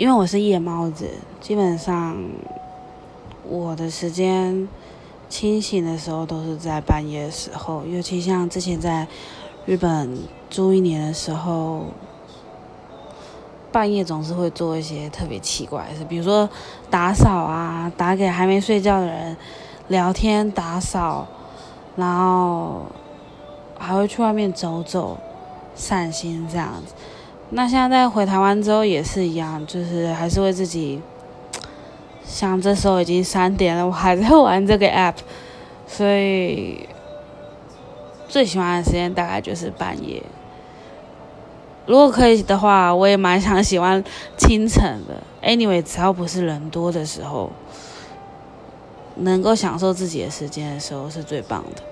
因为我是夜猫子，基本上我的时间清醒的时候都是在半夜的时候，尤其像之前在日本住一年的时候，半夜总是会做一些特别奇怪的事，比如说打扫啊，打给还没睡觉的人聊天、打扫，然后还会去外面走走、散心这样子。那现在回台湾之后也是一样，就是还是会自己，像这时候已经三点了，我还在玩这个 app，所以最喜欢的时间大概就是半夜。如果可以的话，我也蛮想喜欢清晨的。Anyway，只要不是人多的时候，能够享受自己的时间的时候是最棒的。